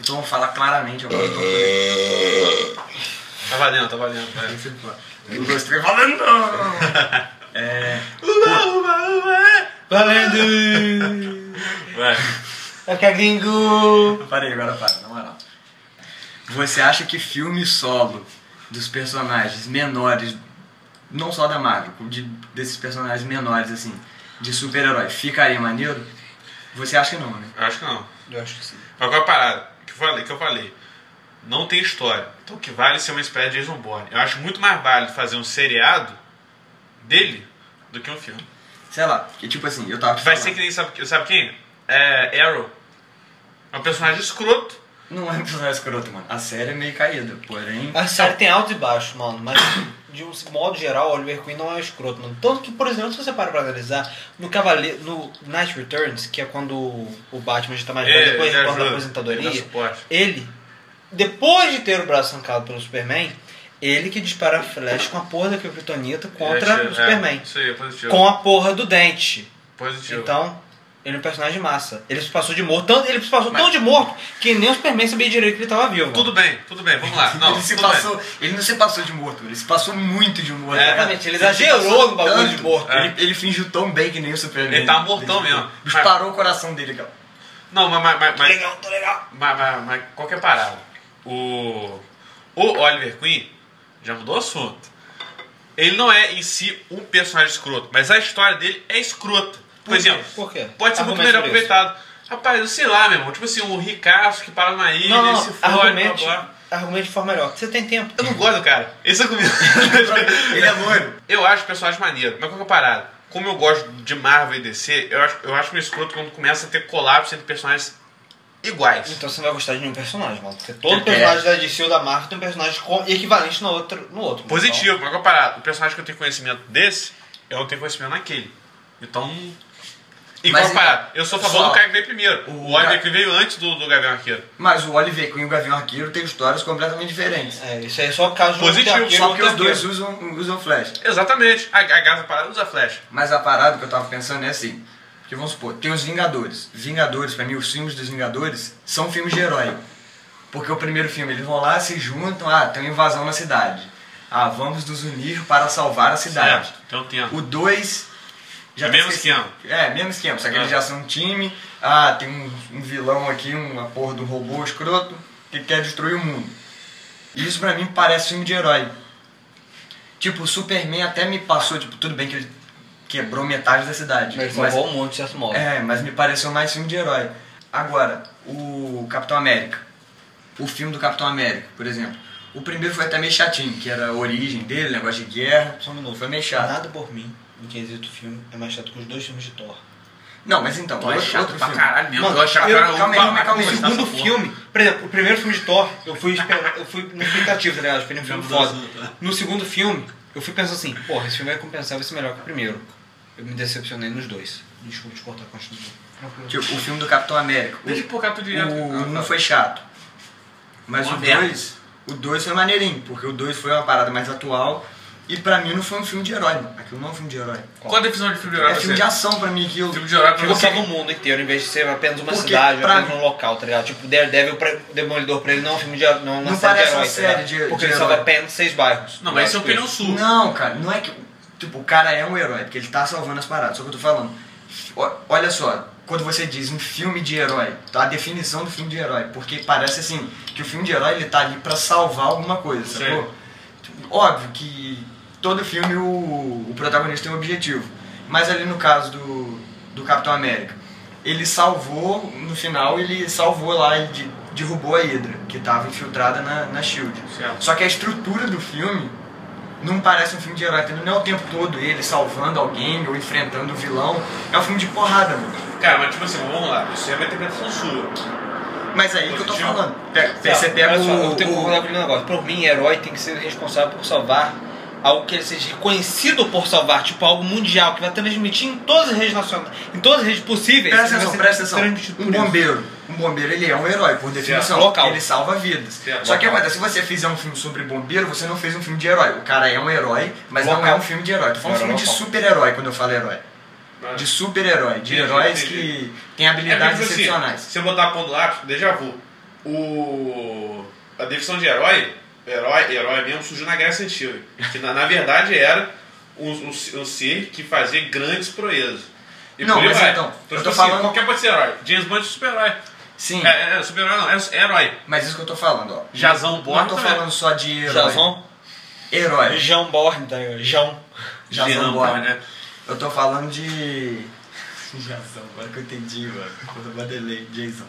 Então vamos falar claramente agora. eu tô por Tá valendo, tá valendo. Aí. Um, dois, três, valendo! É. Uba, uba, uba. Valendo! Vai. É que é gringo! Parei, agora para, na moral. Você acha que filme solo dos personagens menores, não só da Marvel, de, desses personagens menores, assim, de super-herói, ficaria maneiro? Você acha que não, né? Acho que não. Eu acho que sim. Mas qual é a parada? Falei, que eu falei. Não tem história. Então o que vale ser uma espécie de Jason Bourne. Eu acho muito mais válido fazer um seriado dele do que um filme. Sei lá, que tipo assim, eu tava Vai falando. ser que nem, sabe, sabe quem? É Arrow. É um personagem escroto. Não é um personagem escroto, mano. A série é meio caída, porém... A série tem altos e baixos, mano, mas de um modo geral, o Oliver Queen não é escroto, mano. Tanto que, por exemplo, se você para pra analisar, no Cavaleiro, no Night Returns, que é quando o Batman já tá mais velho, depois ele ele da ele aposentadoria, suporte. ele, depois de ter o braço arrancado pelo Superman, ele que dispara a flash com a porra da Kryptonita contra É, o Superman. É, isso aí, é positivo. Com a porra do dente. Positivo. Então, ele é um personagem massa. Ele se passou de morto, tanto, ele se passou tão de morto que nem o Superman sabia direito que ele tava vivo. Tudo bem, tudo bem, vamos lá. Não, ele, se tudo bem. passou, ele não se passou de morto, ele se passou muito de morto. É. Exatamente, ele exagerou passou no bagulho tanto, de morto. Ele, ele fingiu tão bem que nem o Superman. Ele tá mortão mesmo. Disparou o coração dele, cara. Não, mas, mas, mas, Tô mas, legal, tô legal. mas, mas, mas qual que é parada? O, o Oliver Queen já mudou o assunto. Ele não é em si um personagem escroto, mas a história dele é escrota. Por, exemplo, Por quê? pode ser muito melhor aproveitado. Rapaz, eu sei lá, meu irmão. Tipo assim, um ricaço que para numa ilha Não, e não, se fode, argumente, blá, blá. argumente de forma melhor. Você tem tempo. Eu não gosto do cara. Isso é comigo. Ele é loiro. Eu acho o personagem maneiro, mas qual é a parada? Como eu gosto de Marvel e DC, eu acho, eu acho meio escroto quando começa a ter colapso entre personagens iguais. Então você não vai gostar de nenhum personagem, mano. Porque todo É. personagem da DC ou da Marvel tem um personagem equivalente no outro. No outro Positivo, mas qual é a parada? O personagem que eu tenho conhecimento desse, eu não tenho conhecimento naquele. Então. E Mas parada? então, Eu sou a só- favor do cara que veio primeiro. o O, Oliver que veio antes do, do Gavião Arqueiro. Mas o Oliver Queen e o Gavião Arqueiro têm histórias completamente diferentes. É, isso aí é só o caso Positivo, arqueiro, Só que os dois usam, usam flash. Exatamente. A, a Gaza Parada usa flash. Mas a parada que eu tava pensando é assim. Que vamos supor, tem os Vingadores. Vingadores, pra mim, os filmes dos Vingadores são filmes de herói. Porque o primeiro filme, eles vão lá, se juntam, ah, tem uma invasão na cidade. Ah, vamos nos unir para salvar a cidade. Certo. Então tem. O 2 já É mesmo esquema. É, mesmo esquema, só que É. eles já são um time. Ah, tem um, um vilão aqui, uma porra do robô escroto que quer destruir o mundo. Isso pra mim parece filme de herói. Tipo, o Superman até me passou, tipo, tudo bem que ele quebrou metade da cidade. Ele mas, salvou um monte de certo modo. é, mas me pareceu mais filme de herói. Agora, o Capitão América. O filme do Capitão América, por exemplo. O primeiro foi até meio chatinho, que era a origem dele, negócio de guerra. Só um minuto. Foi meio chato. Nada por mim, no quesito filme, é mais chato que os dois filmes de Thor. Não, mas então, Thor é outro, chato pra filme. caralho mesmo. Mano, eu achava que era calma aí, um calma aí, calma O segundo filme, por exemplo, o primeiro filme de Thor, eu fui eu fui na expectativa, tá ligado? Eu esperei um filme foda. No segundo filme, eu fui pensando assim, porra, esse filme vai compensar, vai ser melhor que o primeiro. Eu me decepcionei nos dois. Desculpa te cortar, continua. Tranquilo. Tipo, o filme do Capitão América. O, Deixa eu focar tudo o direto. um Ah, tá. foi chato. Mas o merda. 2, o 2 foi maneirinho, porque o 2 foi uma parada mais atual. E pra mim não foi um filme de herói, mano. Aquilo não é um filme de herói. Qual a definição de filme de herói É filme de ação pra mim, aquilo. Filme de herói pra Porque você. salva o mundo inteiro, em vez de ser apenas uma Porque cidade, pra apenas um local, tá ligado? Tipo, Daredevil, pra, Demolidor pra ele não é um filme de não, é uma Não série de parece uma heróis, tá série de- Porque de ele salva herói. apenas seis bairros. Não, mas esse é o Tipo pneu sul. Não, cara, não é que. Tipo, o cara é um herói, porque ele tá salvando as paradas. Só que eu tô falando. o- Olha só, quando você diz um filme de herói, tá a definição do filme de herói. Porque parece assim, que o filme de herói ele tá ali pra salvar alguma coisa, Sim. sacou? Tipo, Óbvio que todo filme o, o protagonista tem um objetivo. Mas ali no caso do, do Capitão América, ele salvou, no final, ele salvou lá, ele de- derrubou a Hydra, que tava infiltrada na, na Shield. Certo. Só que a estrutura do filme não parece um filme de herói, entendeu? Não é o tempo todo ele salvando alguém ou enfrentando o vilão. É um filme de porrada, mano. Cara, mas tipo assim, vamos lá. Isso é uma interpretação sua. Mas aí que eu tô Positivo. falando. Pega- você pega o. eu tenho que o- concordar com um negócio. Por mim, herói tem que ser responsável por salvar algo que ele seja reconhecido por salvar, tipo algo mundial, que vai transmitir em todas as redes nacionais, em todas as redes possíveis. Presta atenção, presta atenção. Um isso. bombeiro. Um bombeiro, ele é um herói, por definição. Local. Ele salva vidas. Certo, Só que acontece, se você fizer um filme sobre bombeiro, você não fez um filme de herói. O cara é um herói, mas não Local. é um filme de herói. Tô falando um filme de local. super-herói quando eu falo herói. De super-herói. De heróis que têm É habilidades porque, tipo assim, excepcionais. se eu botar a ponta do lápis, déjà vu. o a definição de herói, herói, herói mesmo, surgiu na Grécia Antiga. Que na, na verdade era um, um, um ser que fazia grandes proezas. E Não, mas vai. então, então eu tipo tô assim, falando- qualquer pode ser herói. James Bond é super-herói. Sim, É, é super-herói não, é, é herói. mas isso que eu tô falando, ó. Jazão Não Born tô também. falando só de herói. Jason? Herói. João Borne, tá ligado? Jazão Jean Born. Born, né? Eu tô falando de. Jazão, agora que eu entendi, mano. Quando eu badelei, Jason.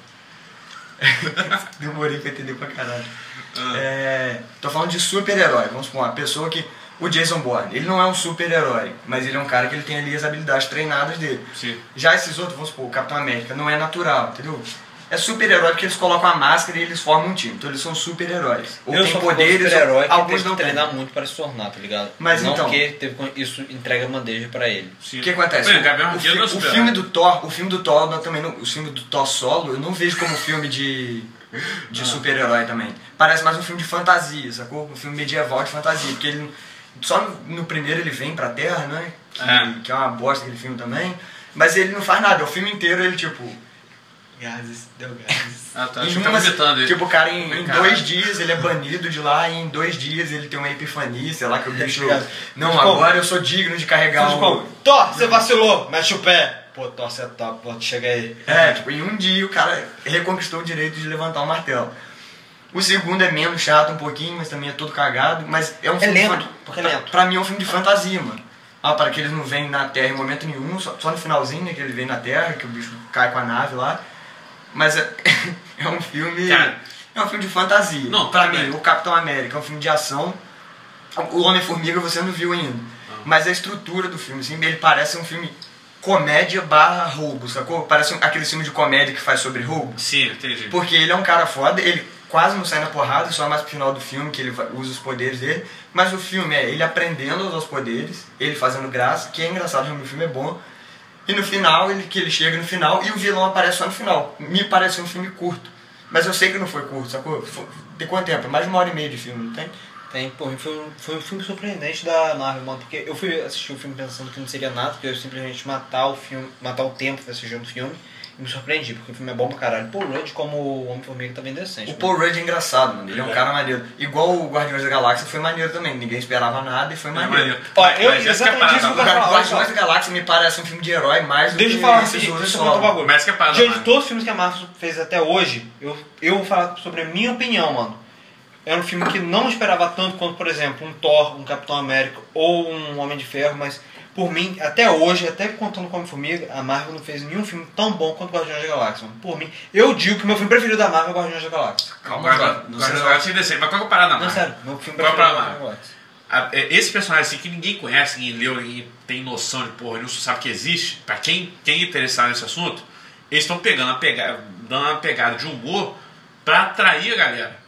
Demorei pra entender pra caralho. Ah. É, tô falando de super-herói. Vamos supor, uma pessoa que. O Jason Bourne, ele não é um super-herói, mas ele é um cara que ele tem ali as habilidades treinadas dele. Sim. Já esses outros, vamos supor, o Capitão América, não é natural, entendeu? É super-herói porque eles colocam a máscara e eles formam um time. Então eles são super-heróis. Ou eu tem poderes, super-herói que alguns não treinar muito para se tornar, tá ligado? Mas não então- que teve, isso entrega bandeja pra ele. Sim. O que acontece? Gabriel o, Arqueiro fi- é o filme do Thor, o filme do Thor, não, também não, o filme do Thor solo, eu não vejo como filme de, Ah. de super-herói também. Parece mais um filme de fantasia, sacou? Um filme medieval de fantasia, porque ele só no, no primeiro ele vem pra Terra, né? Que É. que é uma bosta aquele filme também. Mas ele não faz nada, o filme inteiro ele tipo gases, deu gases. Ah, tá. Em Acho que uma- ele. Tipo, o cara em, em dois dias ele é banido de lá e em dois dias ele tem uma epifania, sei lá, que o bicho. Não, agora eu sou digno de carregar Faz um. Thor, você vacilou, mexe o pé. Pô, Thor, você é top, pô, chega aí. É, tipo, em um dia o cara reconquistou o direito de levantar o martelo. O segundo é menos chato um pouquinho, mas também é todo cagado, mas é um filme de lento, fan- porque é pra, lento. pra mim é um filme de fantasia, mano. Ah, para que eles não vêm na Terra em momento nenhum, só, só no finalzinho, né, que ele vem na Terra, que o bicho cai com a nave lá. Mas é, é um filme. Cara. é um filme de fantasia. Não, pra mim, o Capitão América é um filme de ação. O Homem-Formiga você não viu ainda. Mas a estrutura do filme, assim, ele parece um filme comédia barra roubo, sacou? Parece um, aquele filme de comédia que faz sobre roubo. Sim, entendi. Porque ele é um cara foda, ele quase não sai na porrada, só mais pro final do filme que ele usa os poderes dele. Mas o filme é ele aprendendo a usar os poderes, ele fazendo graça, que é engraçado, o filme é bom. E no final, ele, que ele chega no final e o vilão aparece só no final. Me pareceu um filme curto. Mas eu sei que não foi curto, sacou? Foi- Tem quanto tempo? Mais de uma hora e meia de filme, não tem? Tem, pô, foi, um- foi um filme surpreendente da Marvel, mano, porque eu fui assistir o filme pensando que não seria nada, porque eu simplesmente matar o filme, matar o tempo assistindo o filme, me surpreendi, porque o filme é bom pra caralho. Paul Rudd como o Homem-Formiga tá bem decente. O Paul Rudd é engraçado, mano. Ele é um É. cara maneiro. Igual o Guardiões da Galáxia foi maneiro também. Ninguém esperava nada e foi É maneiro. maneiro. Ó, eu- Mas é exatamente isso que eu O quero falar. Guardiões da Galáxia me parece um filme de herói mais do Deixa eu que falar esses outros deixa eu contar um. Mas que é parada, Diante de todos os filmes que a Marvel fez até hoje, eu, eu vou falar sobre a minha opinião, mano. Era um filme que não esperava tanto quanto, por exemplo, um Thor, um Capitão América ou um Homem de Ferro, mas por mim, até hoje, até contando com Homem-Formiga, a Marvel não fez nenhum filme tão bom quanto Guardiões da Galáxia. Por mim, eu digo que o meu filme preferido da Marvel é Guardiões da Galáxia. Calma, Não sei agora tinha decente. Mas qual que é a parada, Não, mano? sério, meu filme é preferido é Guardiões da Galáxia. É, Esse personagem assim que ninguém conhece, ninguém leu, ninguém tem noção de porra, só sabe que existe, pra quem, quem é interessado nesse assunto, eles estão pegando a pegada, dando uma pegada de humor pra atrair a galera.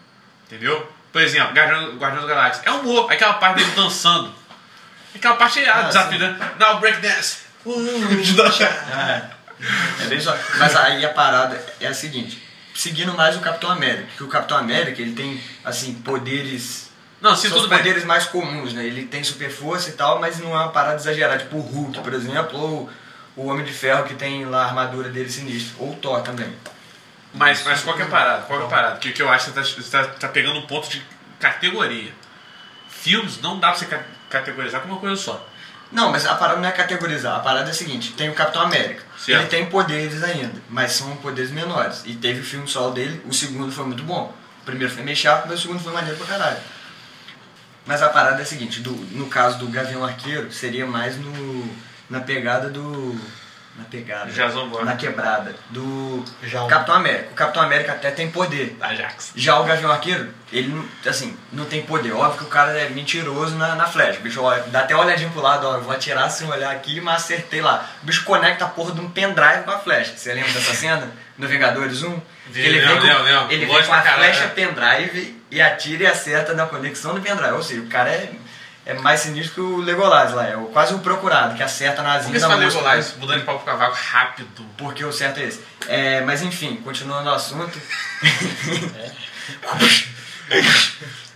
Entendeu? Por exemplo, Guardião da Galáxia. É humor, aquela parte dele dançando. Aquela parte é Ah, ah, desafio, né? Now break dance. É, é bem só. Mas aí a parada é a seguinte. Seguindo mais o Capitão América. Que o Capitão América, ele tem, assim, poderes... Não, sim, são tudo os bem. poderes mais comuns, né? Ele tem super força e tal, mas não é uma parada exagerada. Tipo o Hulk, por exemplo, ou o Homem de Ferro que tem lá a armadura dele sinistra. Ou o Thor também. Mas, mas qual que é a parada? Qual que é a parada? Que, que eu acho que você está tá pegando um ponto de categoria. Filmes não dá pra você categorizar como uma coisa só. Não, mas a parada não é categorizar. A parada é a seguinte: tem o Capitão América. Certo. Ele tem poderes ainda, mas são poderes menores. E teve o filme solo dele, o segundo foi muito bom. O primeiro foi meio chato, mas o segundo foi maneiro pra caralho. Mas a parada é a seguinte: do, no caso do Gavião Arqueiro, seria mais no, na pegada do. Na pegada. Jason Bourne. Na quebrada. Do Já Capitão América. O Capitão América até tem poder. Ajax. Já o Gavião Arqueiro, ele, não- assim, não tem poder. Óbvio que o cara é mentiroso na, na flecha. O bicho olha, dá até uma olhadinha pro lado, ó, eu vou atirar sem olhar aqui, mas acertei lá. O bicho conecta a porra de um pendrive com a flecha. Você lembra dessa cena? No Vingadores 1? Que ele vem com, lembro, lembro. ele vem com a flecha né? pendrive e atira e acerta na conexão do pendrive. Ou seja, o cara é, é mais sinistro que o Legolas lá. É o- quase o procurado, que acerta na Por que você fala. Legolas? Mudando de pau pro cavaco rápido. Porque o certo é esse. É, mas enfim, continuando o assunto.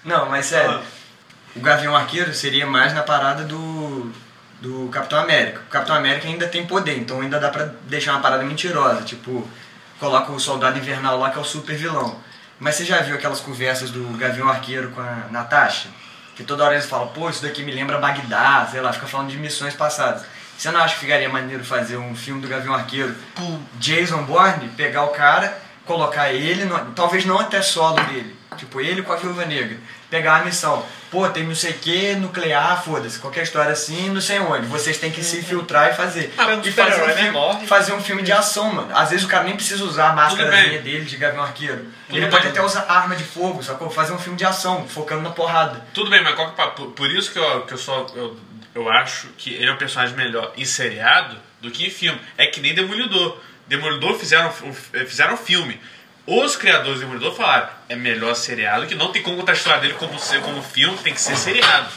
Não, mas sério. O Gavião Arqueiro seria mais na parada do, do Capitão América. O Capitão América ainda tem poder, então ainda dá pra deixar uma parada mentirosa. Tipo, coloca o Soldado Invernal lá que é o super vilão. Mas você já viu aquelas conversas do Gavião Arqueiro com a Natasha? Que toda hora eles falam, pô, isso daqui me lembra Bagdá, sei lá, fica falando de missões passadas. Você não acha que ficaria maneiro fazer um filme do Gavião Arqueiro pro Jason Bourne, pegar o cara, colocar ele, no, talvez não até solo dele, tipo ele com a Viúva Negra, pegar a missão, pô, tem não sei o que, nuclear, foda-se, qualquer história assim, não sei onde, vocês têm que se infiltrar e fazer. Ah, e fazer um, né? filme, fazer um filme de ação, mano. Às vezes o cara nem precisa usar a máscara dele de Gavião Arqueiro. Tudo ele bem. pode até usar arma de fogo, sacou? Fazer um filme de ação, focando na porrada. Tudo bem, mas qual que é? Por, por isso que eu, que eu só. Eu, eu acho que ele é um personagem melhor em seriado do que em filme. É que nem Demolidor. Demolidor fizeram, fizeram filme. Os criadores do Demolidor falaram, é melhor seriado, que não tem como contar a história dele como, ser, como filme, tem que ser seriado.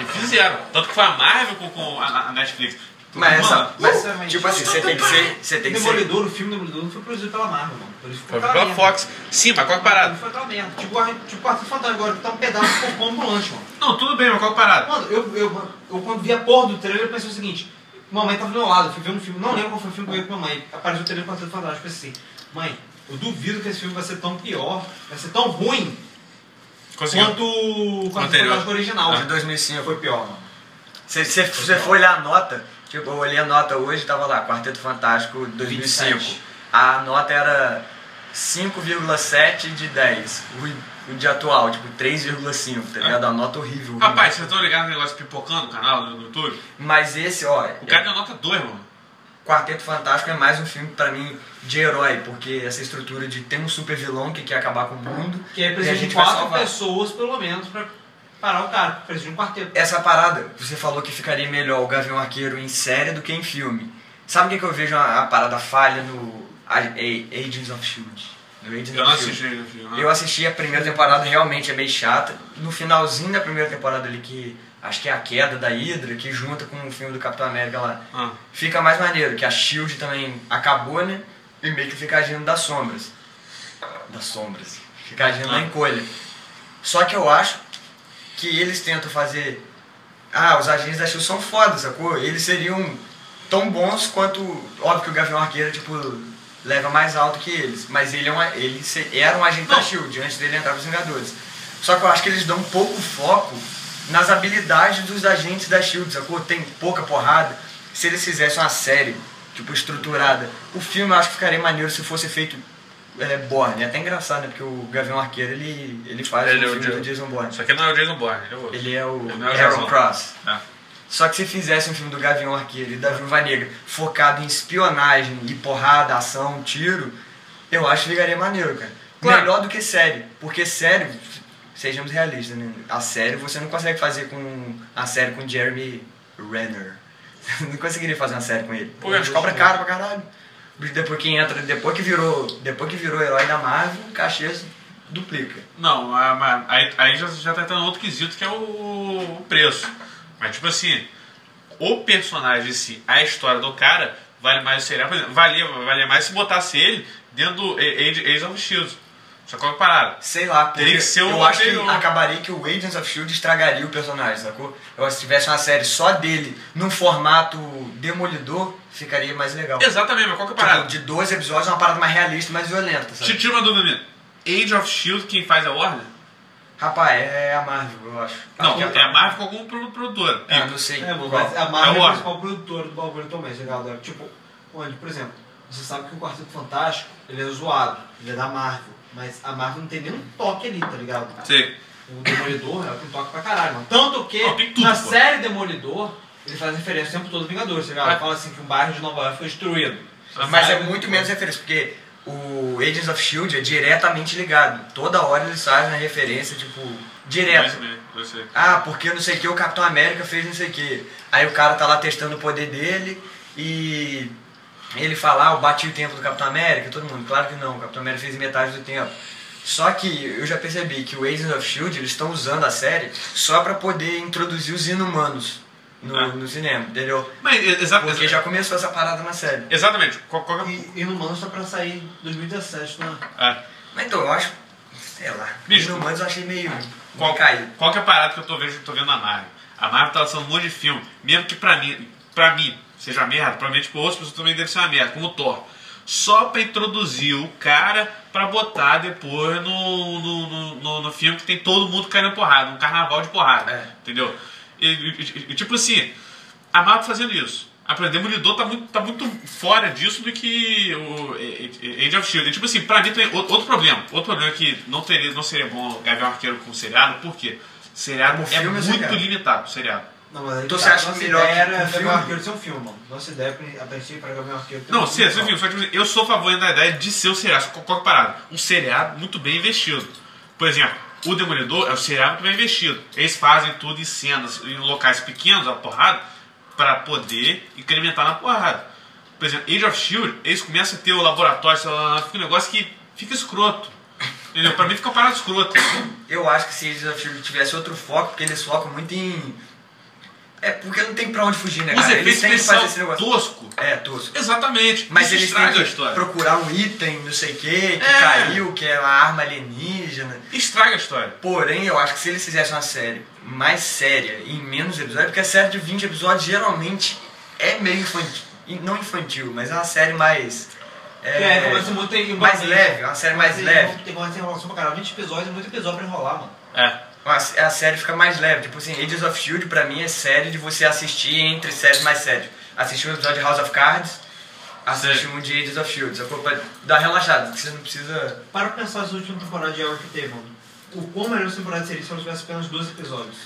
E fizeram. Tanto que foi a Marvel com, com a, a Netflix. Mas, essa, Mano, mas sinceramente, tipo assim, você tem que ser. Você tem que ser. Demolidor, o filme Demolidor não foi produzido pela Marvel, mano. Por isso Foi pela. Fox. Sim, mas qual que é a parada? Não foi aquela merda. Tipo, a- tipo Quarto Fantasma agora, que tá um pedaço de cocô ambulante, mano. Não, tudo bem, mas qual que é a parada? Mano, eu, eu, eu quando vi a porra do trailer, eu pensei o seguinte: mamãe tava do meu lado, eu fui ver um filme, não lembro qual foi o filme que eu vi com mamãe. Apareceu o trailer do Quarteto Fantástico, eu pensei assim: mãe, eu duvido que esse filme vai ser tão pior, vai ser tão ruim Conseguiu. quanto o Quarteto Anterior. Fantástico original. De 2005. Foi pior, mano. Se você for olhar a nota, tipo, eu olhei a nota hoje, tava lá, Quarteto Fantástico 2005. 27. A nota era 5,7 de 10. O, o de atual, tipo, 3,5, tá ligado? A nota horrível. Rapaz, vocês estão ligados no negócio pipocando no canal, no YouTube? Mas esse, ó, O cara deu nota 2, mano. Quarteto Fantástico é mais um filme pra mim de herói, porque essa estrutura de ter um super vilão que quer acabar com o mundo. Que aí a precisa de quatro pessoas, pelo menos, pra parar o cara. Precisa de um quarteto. Essa parada, você falou que ficaria melhor o Gavião Arqueiro em série do que em filme. Sabe o que, que eu vejo a, a parada falha no A- A- Agents of Shield? No Agents Eu não of assisti Shield. filme. Eu assisti a primeira temporada, realmente é meio chata. No finalzinho da primeira temporada ali, que acho que é a queda da Hydra, que junta com o filme do Capitão América lá, Ah. fica mais maneiro, que a Shield também acabou, né? E meio que fica agindo das sombras. Das sombras. Fica agindo na Ah. encolha. Só que eu acho que eles tentam fazer. Ah, os agentes da Shield são foda, sacou? Eles seriam tão bons quanto. Óbvio que o Gavião Arqueiro, tipo, leva mais alto que eles. Mas ele, é um, ele era um agente da Não. Shield antes dele entrar pros Vingadores. Só que eu acho que eles dão pouco foco nas habilidades dos agentes da Shield, sacou? Tem pouca porrada. Se eles fizessem uma série, tipo, estruturada, o filme eu acho que ficaria maneiro se fosse feito é, Bourne. É até engraçado, né? Porque o Gavião Arqueiro, ele, ele faz Ele é o o filme do Jason Bourne. Só que não é o Jason Bourne, ele é o. Ele é o Ele é o Aaron. Cross. Ah. Só que se fizesse um filme do Gavião Arqueiro e da Viúva Negra focado em espionagem e porrada, ação, tiro, eu acho que ficaria maneiro, cara. Claro. Melhor do que série. Porque série, sejamos realistas, né? A série você não consegue fazer com a série com Jeremy Renner. não conseguiria fazer uma série com ele. Pô, eu cobra caro pra caralho. Depois que entra, depois que virou, depois que virou herói da Marvel, o cachê duplica. Não, aí, aí já, já tá entrando outro quesito que é o, o preço. Mas tipo assim, o personagem em si, a história do cara, vale mais o serial. Por exemplo, valia, valia mais se botasse ele dentro do Age of Shield. Só que qual é a parada? Sei lá, porque Teria que ser um eu acho que anterior. acabaria que o Agents of S.H.I.E.L.D. estragaria o personagem, sacou? Eu acho que se tivesse uma série só dele, num formato demolidor, ficaria mais legal. Exatamente, mas qual que é a Tipo, parada? de 12 episódios, uma parada mais realista, mais violenta, Te sabe? tira uma dúvida minha. Age of Shield, quem faz é a Warner? Rapaz, é a Marvel, eu acho. Não, Acho é a Marvel com algum produ- produtor. Ah, não sei. É, mas a É o Marvel é a Warner. principal produtora do bagulho legal? né? Tipo, onde, por exemplo, você sabe que o Quarteto Fantástico, ele é zoado, ele é da Marvel, mas a Marvel não tem nenhum toque ali, tá ligado? Sei. O Demolidor, ela tem toque pra caralho, mano. Tanto que, Não, tem tudo, na pô. série Demolidor, ele faz referência o tempo todo aos Vingadores, tá ligado? Mas- Ele fala assim que um bairro de Nova York foi destruído. Mas é muito menos referência, porque o Agents of S.H.I.E.L.D. é diretamente ligado. Toda hora eles fazem a referência, tipo, direto. Mas, né, eu sei. Ah, porque não sei o que o Capitão América fez não sei o que. Aí o cara tá lá testando o poder dele e ele fala, ah, eu bati o tempo do Capitão América, todo mundo, claro que não, o Capitão América fez metade do tempo. Só que eu já percebi que o Agents of S.H.I.E.L.D. eles estão usando a série só pra poder introduzir os inumanos no, Ah. no cinema, entendeu? Mas, exa Porque já começou essa parada na série. Exatamente. Qual, qual que é- E, e no Mano tá pra sair em 2017, né? é. Mas então, eu acho, sei lá, Bicho, os inumanos eu achei meio, Qual, meio qual que é a parada que eu tô vendo, tô vendo na Marvel? A Marvel tá lançando um monte de filme, mesmo que pra mim, pra mim seja merda, provavelmente pra outras pessoas também deve ser uma merda, como o Thor. só pra introduzir o cara pra botar depois no, no, no, no- no filme que tem todo mundo caindo porrada, um carnaval de porrada. É. Entendeu? E, e- e- tipo assim, a Marvel fazendo isso. A Demolidor tá muito, tá muito fora disso do que o Age of Shield. E, tipo assim, pra mim tem outro problema. Outro problema é que não, teria, não seria bom Gavião Arqueiro com seriado, por quê? Seriado é ou muito seriado? limitado, seriado. Não, mas aí Então tá, você acha nossa melhor ideia que era um Gavião filme? Arqueiro ser um filme, mano. Nossa ideia, a princípio, para Gavião Arqueiro ter Não, um sim, esse só. filme, só que eu sou a favor da ideia de ser o seriado, só que qual que é a parada? Um seriado muito bem investido. Por exemplo, o Demolidor é um seriado muito bem investido. Eles fazem tudo em cenas, em locais pequenos, a porrada, pra poder incrementar na porrada. Por exemplo, Age of Shield, eles começam a ter o laboratório, sei lá, fica um negócio que fica escroto. Entendeu? Pra mim fica uma parada escrota. Eu acho que se Age of Shield tivesse outro foco, porque eles focam muito em. É porque não tem pra onde fugir, né, Os cara? Eles têm que fazer esse negócio. tosco. É, tosco. Exatamente. Mas Isso eles estraga a têm que história. procurar um item, não sei o que, que É. caiu, que é uma arma alienígena. Estraga a história. Porém, eu acho que se eles fizessem uma série mais séria e em menos episódios, porque a série de 20 episódios geralmente é meio infantil. Não infantil, mas é uma série mais. É, é começa muito em mais leve, uma série mais leve. Tem a enrolação pra caralho. 20 episódios é muito episódio pra enrolar, mano. É. A, a série fica mais leve. Tipo assim, Agents of Shield pra mim é série de você assistir entre séries mais sérias. Assistir um episódio de House of Cards, assistir Sim. um de Agents of Shield. Sacou? Pra dar relaxada, que você não precisa. Para pra pensar essa última temporada de Arrow que teve, mano. O quão melhor temporada seria se ela tivesse apenas dois episódios?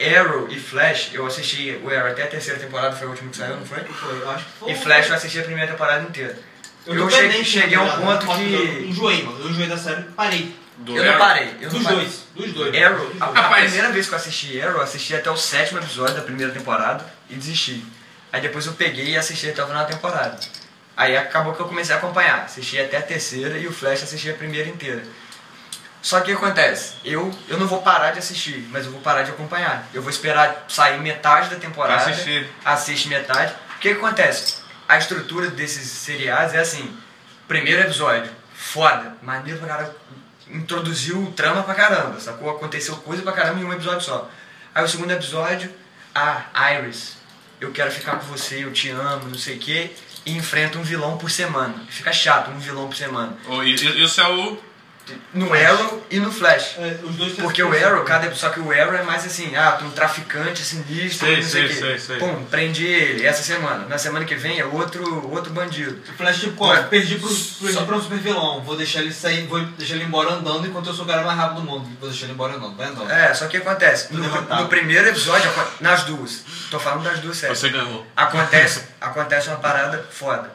Arrow e Flash, eu assisti o Arrow até a terceira temporada, foi o último que saiu, não foi? Foi, eu acho que foi. E Flash eu assisti a primeira temporada inteira. Eu, eu cheguei- cheguei a um tá ligado? ponto Eu que- enjoei, mano. Eu enjoei da série, parei. Do Eu não Arrow. parei. Eu não Dos parei. dois. Dos dois. Arrow, Dos a, dois. a Rapaz. primeira vez que eu assisti Arrow, eu assisti até o sétimo episódio da primeira temporada e desisti. Aí depois eu peguei e assisti até o final da temporada. Aí acabou que eu comecei a acompanhar. Assisti até a terceira e o Flash assisti a primeira inteira. Só que o que acontece? Eu, eu não vou parar de assistir, mas eu vou parar de acompanhar. Eu vou esperar sair metade da temporada. Pra assistir. Assiste metade. O que, que acontece? A estrutura desses seriados é assim: primeiro episódio, foda, maneiro pra caramba. Introduziu trama pra caramba, sacou? Aconteceu coisa pra caramba em um episódio só. Aí o segundo episódio, ah, Iris, eu quero ficar com você, eu te amo, não sei o quê. E enfrenta um vilão por semana. Fica chato, um vilão por semana. Oh, Isso é o. No Arrow e no Flash. É, os dois Porque o Arrow, cada só que o Arrow é mais assim, ah, tem um traficante sinistro, Sei, não sei o sei, quê. sei, sei. Pum, prendi ele essa semana. Na semana que vem é outro, outro bandido. O Flash, tipo, ó, Mano, perdi pro, perdi só- pra um super vilão. Vou deixar ele sair, vou deixar ele embora andando enquanto eu sou o cara mais rápido do mundo. Vou deixar ele embora andando. Vai andando. É, só que acontece, no, no primeiro episódio, nas duas, tô falando das duas séries, Você ganhou. acontece, acontece uma parada foda.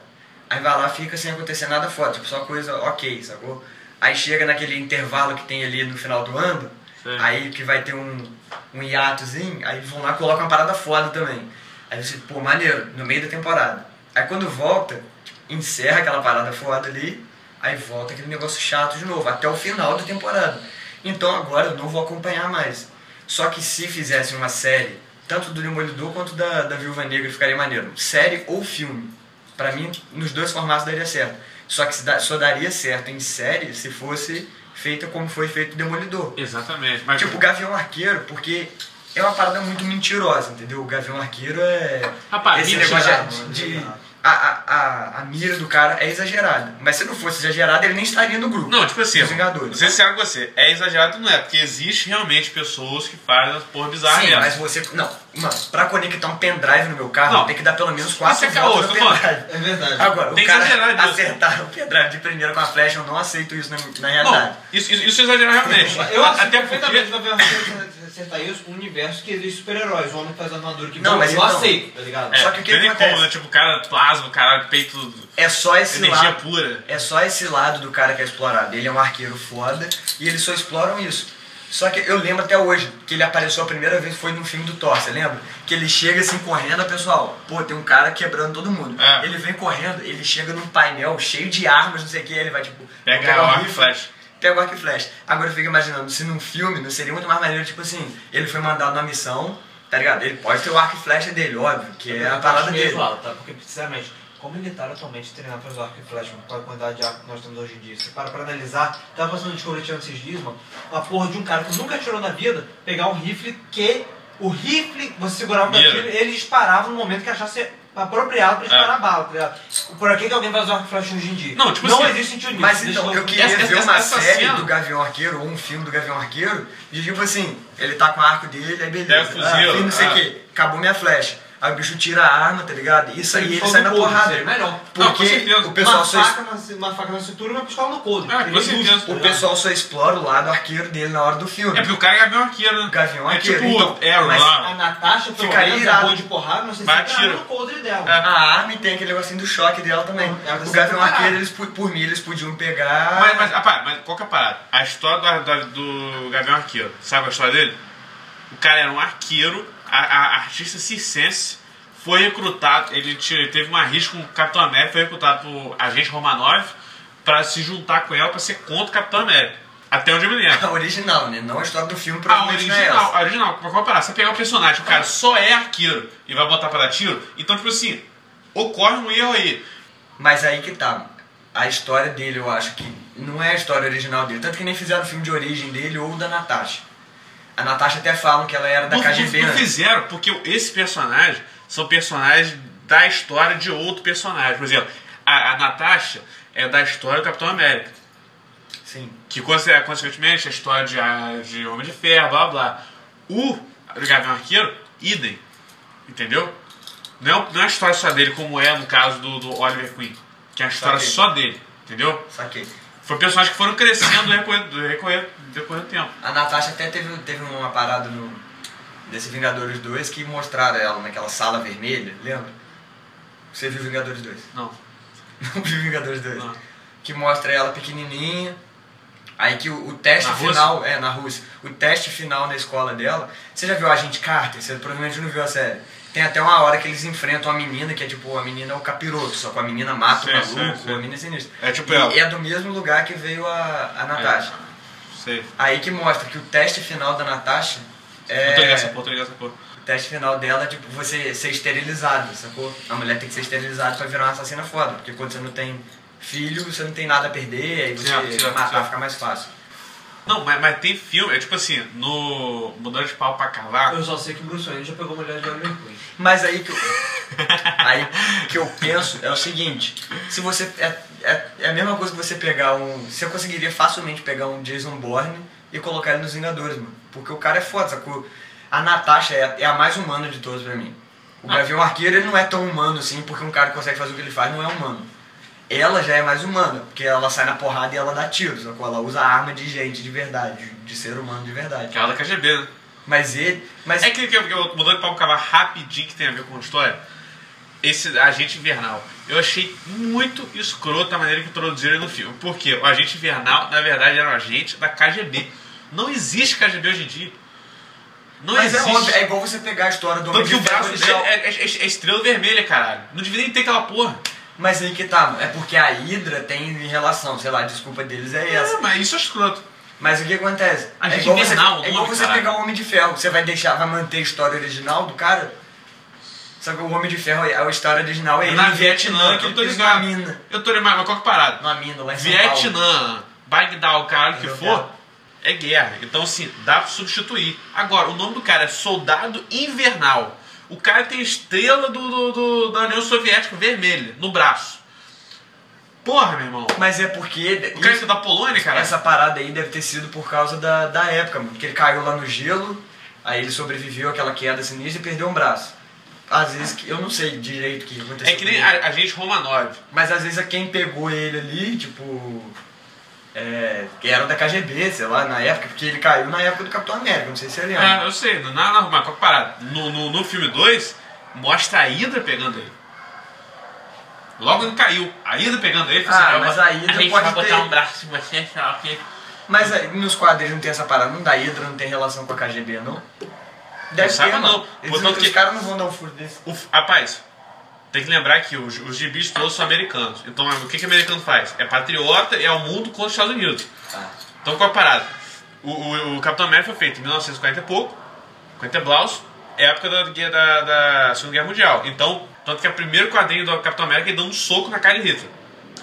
Aí vai lá, fica sem acontecer nada foda, tipo, só coisa ok, sacou? Aí chega naquele intervalo que tem ali no final do ano, Sei. aí que vai ter um, um hiatozinho, aí vão lá e colocam uma parada foda também. Aí você, pô, maneiro, no meio da temporada. Aí quando volta, encerra aquela parada foda ali, aí volta aquele negócio chato de novo, até o final da temporada. Então agora eu não vou acompanhar mais. Só que se fizessem uma série, tanto do Demolidor quanto da, da Viúva Negra, ficaria maneiro. Série ou filme. Pra mim, nos dois formatos daria certo. Só que só daria certo em série se fosse feita como foi feito o Demolidor. Exatamente. Mas, Tipo, o Gavião Arqueiro, porque é uma parada muito mentirosa, entendeu? O Gavião Arqueiro é. Rapaz, esse negócio de. de-. A, a, a, mira do cara é exagerada. Mas se não fosse exagerada, ele nem estaria no grupo. Não, tipo assim, Os Vingadores. não sei se é com você, é exagerado não é, porque existe realmente pessoas que fazem as porra bizarra Sim, mesmo. mas você. Não, mano, pra conectar um pendrive no meu carro, Não. tem que dar pelo menos quatro Isso é voltas no pendrive. É verdade. Agora, Tem o que exagerar cara acertar o pendrive de primeira com a flecha, eu não aceito isso na, na Não, realidade. isso, isso, isso é exagerar realmente. Eu acho Até perfeitamente porque. que vai acertar isso um universo que existe super-heróis. O homem que faz armadura que Não, mas eu então- aceito, tá ligado? É, Só que o que nem acontece? como, né? Tipo, o cara plasma, o cara peito, É só esse energia lado. pura. É só esse lado do cara que é explorado. Ele é um arqueiro foda e eles só exploram isso. Só que eu lembro até hoje que ele apareceu a primeira vez foi no filme do Thor, você lembra? Que ele chega assim correndo, pessoal, pô, tem um cara quebrando todo mundo. É. Ele vem correndo, ele chega num painel cheio de armas, não sei o que, ele vai tipo. Pega um arco e flecha. Pega o arco e flecha. Agora eu fico imaginando, se num filme não seria muito mais maneiro, tipo assim, ele foi mandado numa missão, tá ligado? Ele pode ter o arco e flecha dele, óbvio, que é a Eu parada dele. zoado, tá? Porque, sinceramente, como militar atualmente treinar para usar arco e flecha, mano, com a quantidade de arco que nós temos hoje em dia, você para pra analisar, tava passando Discovery Channel esses dias, mano, a porra de um cara que nunca atirou na vida, pegar um rifle que o rifle, você segurava Mira. daquilo, ele disparava no momento que achasse apropriado pra disparar É. bala, tá ligado? Por que, que alguém vai usar arco e flecha hoje em dia? Não, tipo não assim, existe sentido nisso. Mas então, eu- queria Essa- ver essa- uma essa série cena- do Gavião Arqueiro, ou um filme do Gavião Arqueiro, de tipo assim, ele tá com o arco dele, aí beleza. O fuzil, ah, não sei o ah. quê, acabou minha flecha. Aí o bicho tira a arma, tá ligado? Isso aí ele sai na coldre, porrada. seria melhor. Não, Porque certeza. o pessoal uma, só, faca na, uma faca na cintura e uma pistola no. Ah, com usa, certeza. tá o pessoal só explora o lado arqueiro dele na hora do filme. É porque o cara é Gavião Arqueiro, né? O Gavião é Arqueiro, tipo então, Arrow mas lá. A Natasha, pelo Ficaria menos, é irado. boa de porrada, não sei se tira. no coldre dela. É. A arma e tem aquele negocinho do choque dela também. Ela tá o sendo Gavião. Arqueiro, eles, por, por mim, eles podiam pegar. Mas, mas, rapaz, mas qual que é a parada? A história do, do, do Gavião Arqueiro, sabe a história dele? O cara era um arqueiro, a, a artista circense, foi recrutado, ele te- teve uma risca com o Capitão América, foi recrutado por agente Romanov pra se juntar com ela pra ser contra o Capitão América. Até onde eu me lembro. A original, né? Não a história do filme, A provavelmente não é original, essa. a original, qual que é a parada? Você pegar o personagem, o cara só é arqueiro e vai botar pra dar tiro, então, tipo assim, ocorre um erro aí. Mas aí que tá. A história dele, eu acho que não é a história original dele. Tanto que nem fizeram o filme de origem dele ou da Natasha. A Natasha até falam que ela era da Não, KGB. não, fizeram, porque esse personagem são personagens da história de outro personagem. Por exemplo, a, a Natasha é da história do Capitão América. Sim. Que conse- consequentemente a história de, de Homem de Ferro, blá blá. O Gavião Arqueiro, idem. Entendeu? Não é, não é a história só dele, como é no caso do, do Oliver Queen. Que é a história Saquei. só dele. Entendeu? Saquei. Foi personagens que foram crescendo no decorrer, do tempo. A Natasha até teve, teve uma parada no, desse Vingadores 2 que mostraram ela naquela sala vermelha, lembra? Você viu Vingadores 2? Não. Não viu Vingadores 2? Não. Que mostra ela pequenininha. Aí que o, o teste Na Rússia? final, é, na Rússia, o teste final na escola dela. Você já viu a Agente Carter? Você provavelmente não viu a série. Tem até uma hora que eles enfrentam a menina, que é tipo, a menina é o capiroto, só que a menina mata Sei, o maluco, sei, sei. a menina é sinistra. É tipo e ela. é do mesmo lugar que veio a, a Natasha. Sei. Aí que mostra que o teste final da Natasha é. Vou ligar essa porra, tô ligado essa porra. O teste final dela é tipo você ser esterilizado, sacou? A mulher tem que ser esterilizada pra virar uma assassina foda, porque quando você não tem filho, você não tem nada a perder, aí você Certo, certo, matar certo. fica mais fácil. Não, mas, mas tem filme, é tipo assim, no Mudando de Pau pra Cavaco. Eu só sei que Bruce Wayne já pegou mulher de Oliver Queen. Mas aí que eu, aí que eu penso é o seguinte, se você. É, é, é a mesma coisa que você pegar um. Você conseguiria facilmente pegar um Jason Bourne e colocar ele nos Vingadores, mano. Porque o cara é foda, sacou? A Natasha é, é a mais humana de todos pra mim. O Ah. Gavião Arqueiro ele não é tão humano assim, porque um cara que consegue fazer o que ele faz não é humano. Ela já é mais humana, porque ela sai na porrada e ela dá tiros? Ela usa arma de gente de verdade, de ser humano de verdade. Que é da KGB, né? Mas ele. Mas É que, que, que eu- mudando de pra cavaco rapidinho que tem a ver com a história. Esse agente invernal. Eu achei muito escroto a maneira que introduziram ele no filme. Porque o agente invernal, na verdade, era um agente da KGB. Não existe KGB hoje em dia. Não Mas existe. é óbvio, é igual você pegar a história do Tanto que o braço dele é, é- é- é estrela vermelha, caralho. Não devia nem ter aquela porra. Mas aí que tá, é porque a Hydra tem relação, sei lá, a desculpa deles é essa. É, mas isso é escroto. Mas o que acontece? A é gente igual você, é igual nome, você caralho. pegar o Homem de Ferro, você vai deixar, vai manter a história original do cara? Só que o Homem de Ferro, a história original é ele Na Vietnã, que eu tô ligado. mina. Eu tô lembrando, mas qual que é parada? Numa mina lá em São. Vietnã, Bagdá, o caralho que É for, é guerra. Então, assim, dá pra substituir. Agora, o nome do cara é Soldado Invernal. O cara tem estrela do, do- do- da União Soviética vermelha no braço. Porra, meu irmão. Mas é porque... O cara isso- é da Polônia, cara. Essa parada aí deve ter sido por causa da, da época, mano. Porque ele caiu lá no gelo, aí ele sobreviveu àquela queda sinistra e perdeu um braço. Às vezes, que- eu não sei direito o que aconteceu. É que nem a, a gente Romanov. Mas às vezes é quem pegou ele ali, tipo. É, que era da KGB, sei lá, na época, porque ele caiu na época do Capitão América, não sei se você lembra. É, eu sei, não, não, mas qual que é a parada? No, no, no filme 2, mostra a Hydra pegando ele. Logo ele caiu. A Hydra pegando ele, Ah, assim, mas a Hydra gente pode vai botar ter- um braço o quê. Mas aí, nos quadrinhos não tem essa parada, não da Hydra, não tem relação com a KGB, não? Deve ter, mano. não. Eles, Portanto os que- caras não vão dar um furo desse. O, rapaz, tem que lembrar que os, os gibis todos são americanos. Então o que, que o americano faz? É patriota e é o mundo contra os Estados Unidos. Ah. Então qual é a parada? O, o, o Capitão América foi feito em 1940 e pouco, 40 e Blaus, época da, da, da Segunda Guerra Mundial. Então, tanto que é o primeiro quadrinho do Capitão América ele dando um soco na cara de Hitler.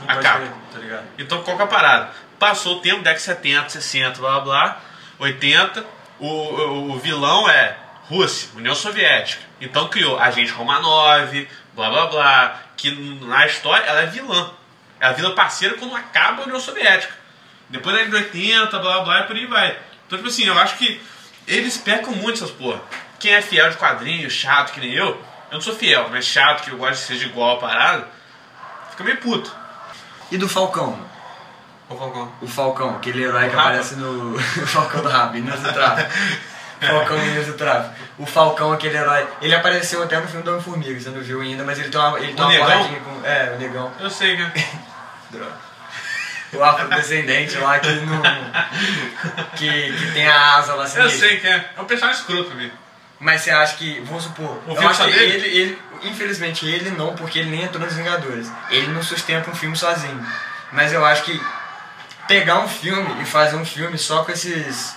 A Pode capa. crer, Tá? Então qual que é a parada? Passou o tempo, década de 70, 60, blá blá blá, 80, o, o, o vilão é Rússia, União Soviética. Então criou Agente Romanov, blá blá blá, que na história ela é vilã. É a vilã parceira quando acaba a União Soviética. Depois da década de 80, blá blá blá, e por aí vai. Então, tipo assim, eu acho que eles pecam muito essas porra. Quem é fiel de quadrinhos, chato que nem eu, eu não sou fiel, mas chato que eu gosto de ser de igual a parada, fica meio puto. E do Falcão? Ô, Falcão. O Falcão, aquele herói que aparece no. o Falcão do Rabo, Minas do Tráfico. Falcão Minas do Tráfico. O Falcão, aquele herói. Ele apareceu até no filme do Homem-Formiga, você não viu ainda, mas ele tem uma, ele tem uma porradinha com. É, o negão. Eu sei que. Droga. O afrodescendente lá que não. que, que tem a asa lá Eu sinistra. sei que é. É um personagem escroto mim. Mas você acha que, vamos supor, O eu acho que ele, ele, infelizmente ele não, porque ele nem entrou nos Vingadores. Ele não sustenta um filme sozinho. Mas eu acho que pegar um filme e fazer um filme só com esses,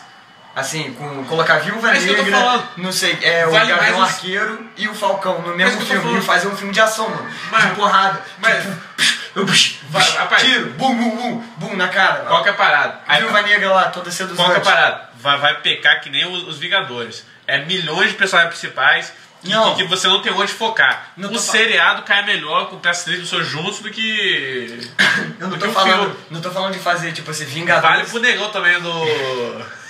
assim, com colocar Viúva É isso que eu tô Negra, falando. não sei, é o Vale Gavião mais os- Arqueiro e o Falcão no É mesmo que eu tô filme e falando. fazer um filme de ação, mano, Mas- de porrada, mas- tipo, Vai, rapaz. tiro, bum, bum, bum, bum na cara. Qual que é a parada? Aí- Viúva Negra lá, toda seduzante. Qual que é a parada? Vai, vai pecar que nem os, os Vingadores. É milhões de personagens principais que, Não. que, que você não tem onde focar. Não o fa- seriado cai melhor com peças três pessoas juntos do que. Eu não do tô que falando, não tô falando de fazer, tipo assim, Vale Vingadores. pro negão também do.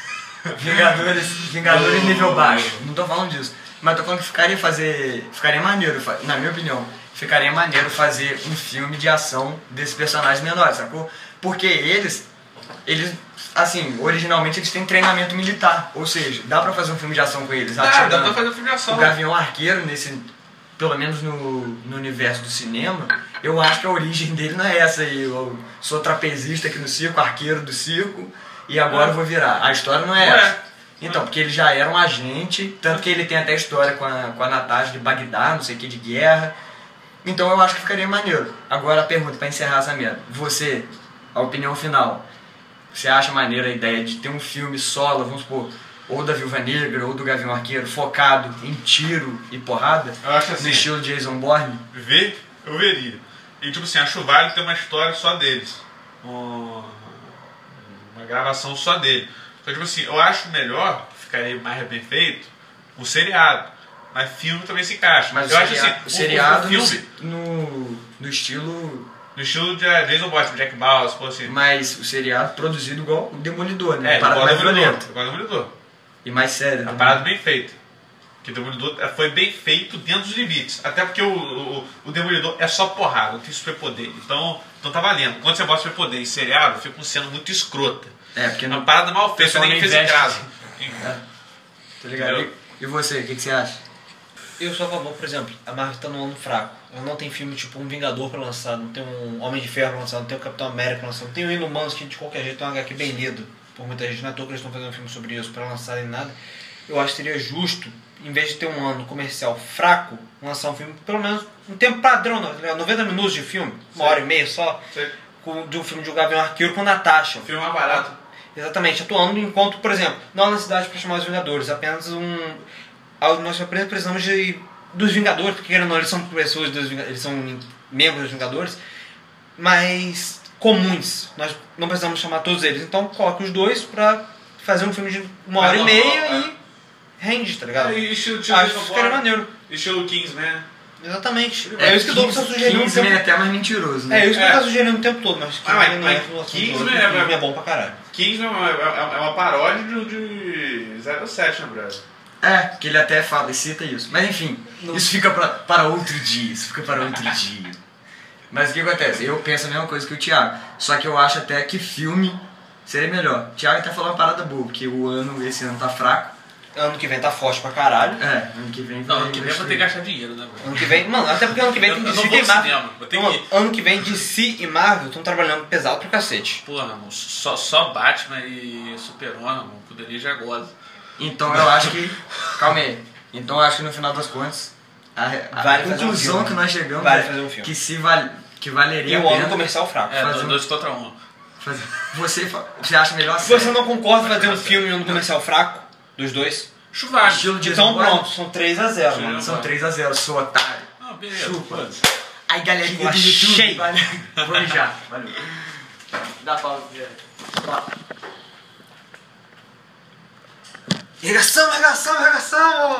Vingadores, Vingadores Do- nível baixo. Não tô falando disso. Mas tô falando que ficaria fazer. Ficaria maneiro, na minha opinião. Ficaria maneiro fazer um filme de ação desses personagens menores, sacou? Porque eles. Eles. Assim, originalmente eles têm treinamento militar. Ou seja, dá pra fazer um filme de ação com eles. Ah, dá atirando. pra fazer um filme de ação. O Gavião Arqueiro, nesse, pelo menos no, no universo do cinema, eu acho que a origem dele não é essa aí. Eu sou trapezista aqui no circo, arqueiro do circo, e agora eu vou virar. A história não é Não é. essa. Então, porque ele já era um agente, tanto que ele tem até história com a, com a Natasha de Bagdá, não sei o que, de guerra. Então eu acho que ficaria maneiro. Agora a pergunta, pra encerrar essa merda. Você, a opinião final. Você acha maneira a ideia de ter um filme solo, vamos supor, ou da Viúva Negra, ou do Gavião Arqueiro, focado em tiro e porrada? Eu acho No assim. estilo Jason Bourne? Ver, eu veria. E tipo assim, acho válido ter uma história só deles. Um- Uma gravação só dele. Então, tipo assim, eu acho melhor, ficaria mais bem feito, um seriado. Mas filme também se encaixa. Mas eu o acho assim, o seriado o, o filme, no, no estilo. no estilo de eh, Jason Bourne, Jack Bauer, fosse assim. Mas o seriado produzido igual o Demolidor, né? É, Uma parada igual mais Demolidor. violenta. Igual Demolidor. E mais séria. Uma também. parada bem feita. Que o Demolidor eh, foi bem feito dentro dos limites. Até porque o, o, o Demolidor é só porrada, não tem superpoder. Então, então tá valendo. Quando você bota superpoder em seriado, fica uma cena muito escrota. É, porque É não. uma parada mal feita, nem fez em casa. Tá ligado? E, e você, o que, que você acha? Eu sou a favor, por exemplo, a Marvel tá num ano fraco. Ela não tem filme tipo um Vingador pra lançar, não tem um Homem de Ferro pra lançar, não tem um Capitão América pra lançar, não tem um Inumanos que de qualquer jeito é um HQ bem lido. Por muita gente, não é à toa que eles estão fazendo um filme sobre isso pra lançarem nada. Eu acho que seria justo, em vez de ter um ano comercial fraco, lançar um filme, pelo menos um tempo padrão, não, tá ligado? 90 minutos de filme, uma Sim. hora e meia só, com, de um filme de um Gavião Arqueiro com Natasha. O filme é mais barato. Exatamente, atuando enquanto, por exemplo, não há necessidade para chamar os Vingadores, apenas um. ah, Nós apenas precisamos de, dos Vingadores, porque querendo ou não, eles são pessoas dos Vingadores, eles são membros dos Vingadores, mas comuns. Nós não precisamos chamar todos eles. Então coloca os dois pra fazer um filme de uma hora e não, meia não, e rende, tá ligado? É, e estilo, estilo Acho que ficaria maneiro. Estilo Kingsman. Exatamente. É, isso que o Douglas tá sugerindo Kingsman é tempo até mais mentiroso, né? É isso que É. ele tá sugerindo o tempo todo, mas Ah, mas- Kingsman não mas é Kingsman hoje, é- é bom pra caralho. Kingsman é uma, é- é uma paródia de, de 07, né, brother? É, que ele até fala e cita isso. Mas enfim, isso fica pra, para outro dia, isso fica para outro dia. Mas o que acontece? Eu penso a mesma coisa que o Thiago, só que eu acho até que filme seria melhor. O Thiago até falou uma parada boa, porque o ano, esse ano tá fraco. Ano que vem tá forte pra caralho. É, ano que vem Não, ano que vem eu vou ter que gastar dinheiro, né? Ano que vem, mano, até porque ano que vem tem eu DC e Marvel. cinema, eu tenho Mano, que- Ano que vem DC e Marvel estão trabalhando pesado pro cacete. Porra, mano, só, só Batman e Super-Homem, mano, poderia já goza. Então eu acho que. Calma aí. Então eu acho que no final das contas, a, a Vale fazer um conclusão filme. que nós chegamos Vale é fazer um filme. que se vale, que E valeria o a ano pena comercial fraco. É, Fazer um- dois contra um. fazer. Você, fa- você acha melhor Se você não concorda em fazer um filme e um comercial fraco, dos dois, Chuvasco. Estilo Jason então pronto, são 3x0, Sim. mano. São 3x0, sou otário. Não, beleza. Chupa. Aí galerinha do. YouTube, valeu. Vou mijar, valeu. Dá pausa, velho. Regação, regação, regação!